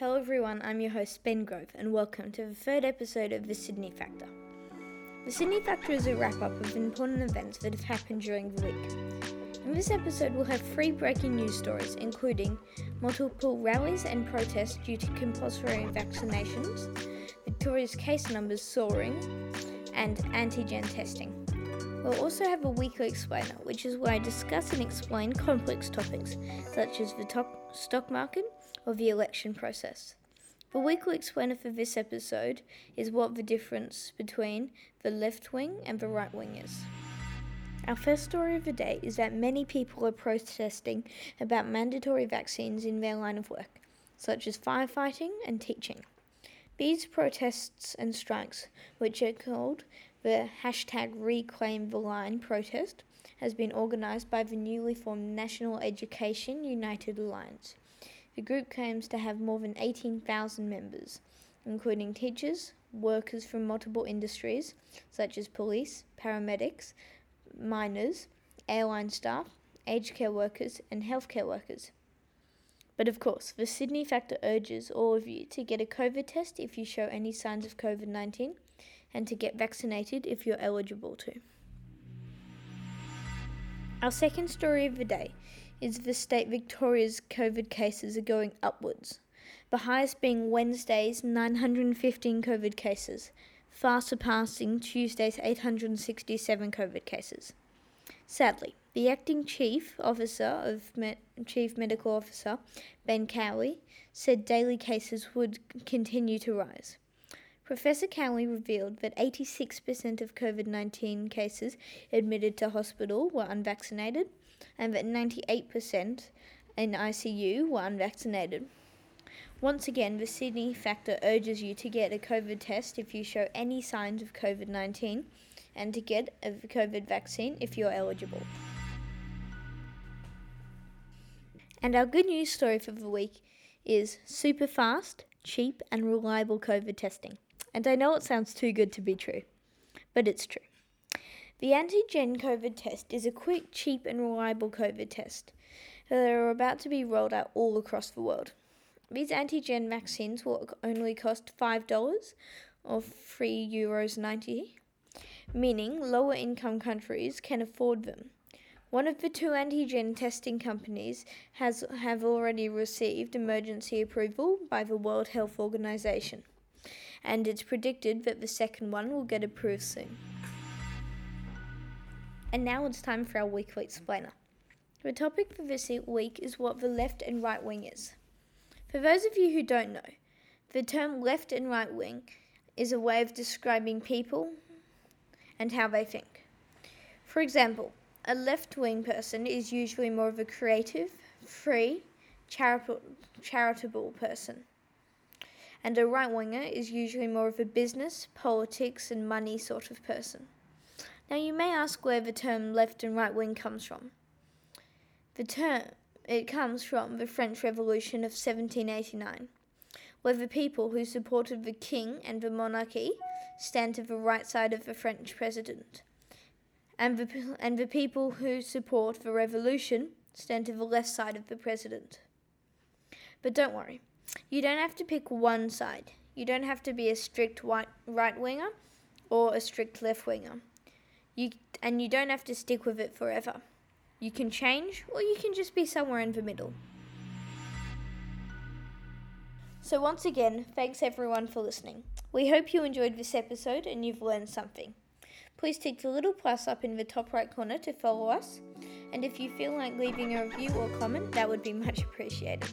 Hello, everyone. I'm your host, Ben Grove, and welcome to the third episode of The Sydney Factor. The Sydney Factor is a wrap up of important events that have happened during the week. In this episode, we'll have three breaking news stories, including multiple rallies and protests due to compulsory vaccinations, Victoria's case numbers soaring, and antigen testing. We'll also have a weekly explainer, which is where I discuss and explain complex topics such as the top stock market or the election process. The weekly explainer for this episode is what the difference between the left wing and the right wing is. Our first story of the day is that many people are protesting about mandatory vaccines in their line of work, such as firefighting and teaching. These protests and strikes, which are called the hashtag Reclaim the Line protest, has been organised by the newly formed National Education United Alliance. The group claims to have more than 18,000 members, including teachers, workers from multiple industries such as police, paramedics, miners, airline staff, aged care workers, and healthcare workers. But of course, the Sydney Factor urges all of you to get a COVID test if you show any signs of COVID 19 and to get vaccinated if you're eligible to. Our second story of the day is the state Victoria's COVID cases are going upwards, the highest being Wednesday's 915 COVID cases, far surpassing Tuesday's 867 COVID cases. Sadly, the acting chief officer of chief medical officer Ben Cowley said daily cases would continue to rise. Professor Cowley revealed that 86% of COVID 19 cases admitted to hospital were unvaccinated and that 98% in ICU were unvaccinated. Once again, the Sydney Factor urges you to get a COVID test if you show any signs of COVID 19 and to get a COVID vaccine if you're eligible. And our good news story for the week is super fast, cheap, and reliable COVID testing. And I know it sounds too good to be true, but it's true. The antigen COVID test is a quick, cheap, and reliable COVID test that are about to be rolled out all across the world. These antigen vaccines will only cost $5 or 3 euros 90, meaning lower income countries can afford them. One of the two antigen testing companies has have already received emergency approval by the World Health Organization, and it's predicted that the second one will get approved soon. And now it's time for our weekly explainer. The topic for this week is what the left and right wing is. For those of you who don't know, the term left and right wing is a way of describing people and how they think. For example, a left wing person is usually more of a creative, free, charitable, charitable person. And a right winger is usually more of a business, politics, and money sort of person. Now, you may ask where the term left and right wing comes from. The term it comes from the French Revolution of 1789, where the people who supported the king and the monarchy stand to the right side of the French president, and the, and the people who support the revolution stand to the left side of the president. But don't worry, you don't have to pick one side. You don't have to be a strict right winger or a strict left winger. You and you don't have to stick with it forever. You can change or you can just be somewhere in the middle. So once again, thanks everyone for listening. We hope you enjoyed this episode and you've learned something. Please tick the little plus up in the top right corner to follow us. And if you feel like leaving a review or comment, that would be much appreciated.